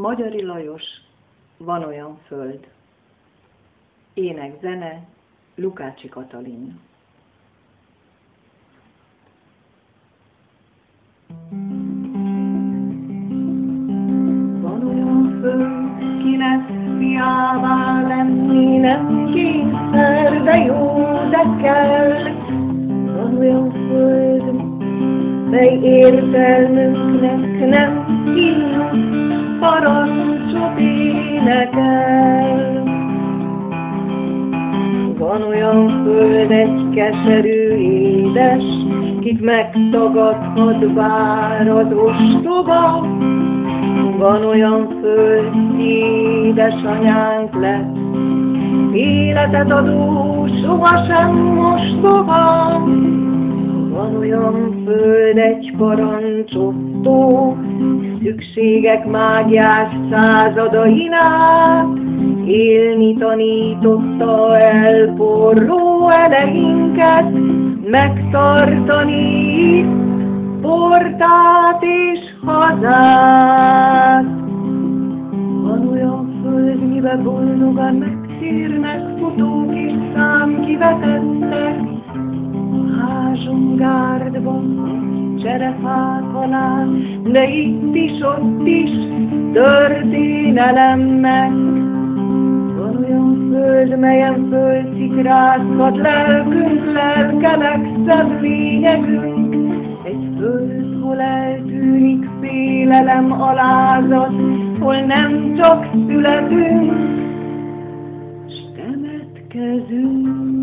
Magyari Lajos, van olyan föld. Ének zene, Lukácsi Katalin. Van olyan föld, kinek fiává lenni nem kényszer, de jó, de kell. Van olyan föld, mely értelmünknek nem kínos, föld egy keserű édes, kit megtagadhat bár az ostoba. Van olyan föld, édesanyánk lett, életet adó, sohasem mostoha. Olyan föld, egy parancsottó, szükségek mágiás századainát, élni tanította el porró eleinket, megtartani portát és hazát. Van olyan föld, mibe boldogan megtérnek futók és számkivetettek, házunk gárdban, cserefák alá, de itt is, ott is történelemnek. Van olyan föld, melyen földszikrázhat lelkünk, lelkelek, szebb lényegünk. Egy föld, hol eltűnik félelem alázat, hol nem csak születünk, s temetkezünk.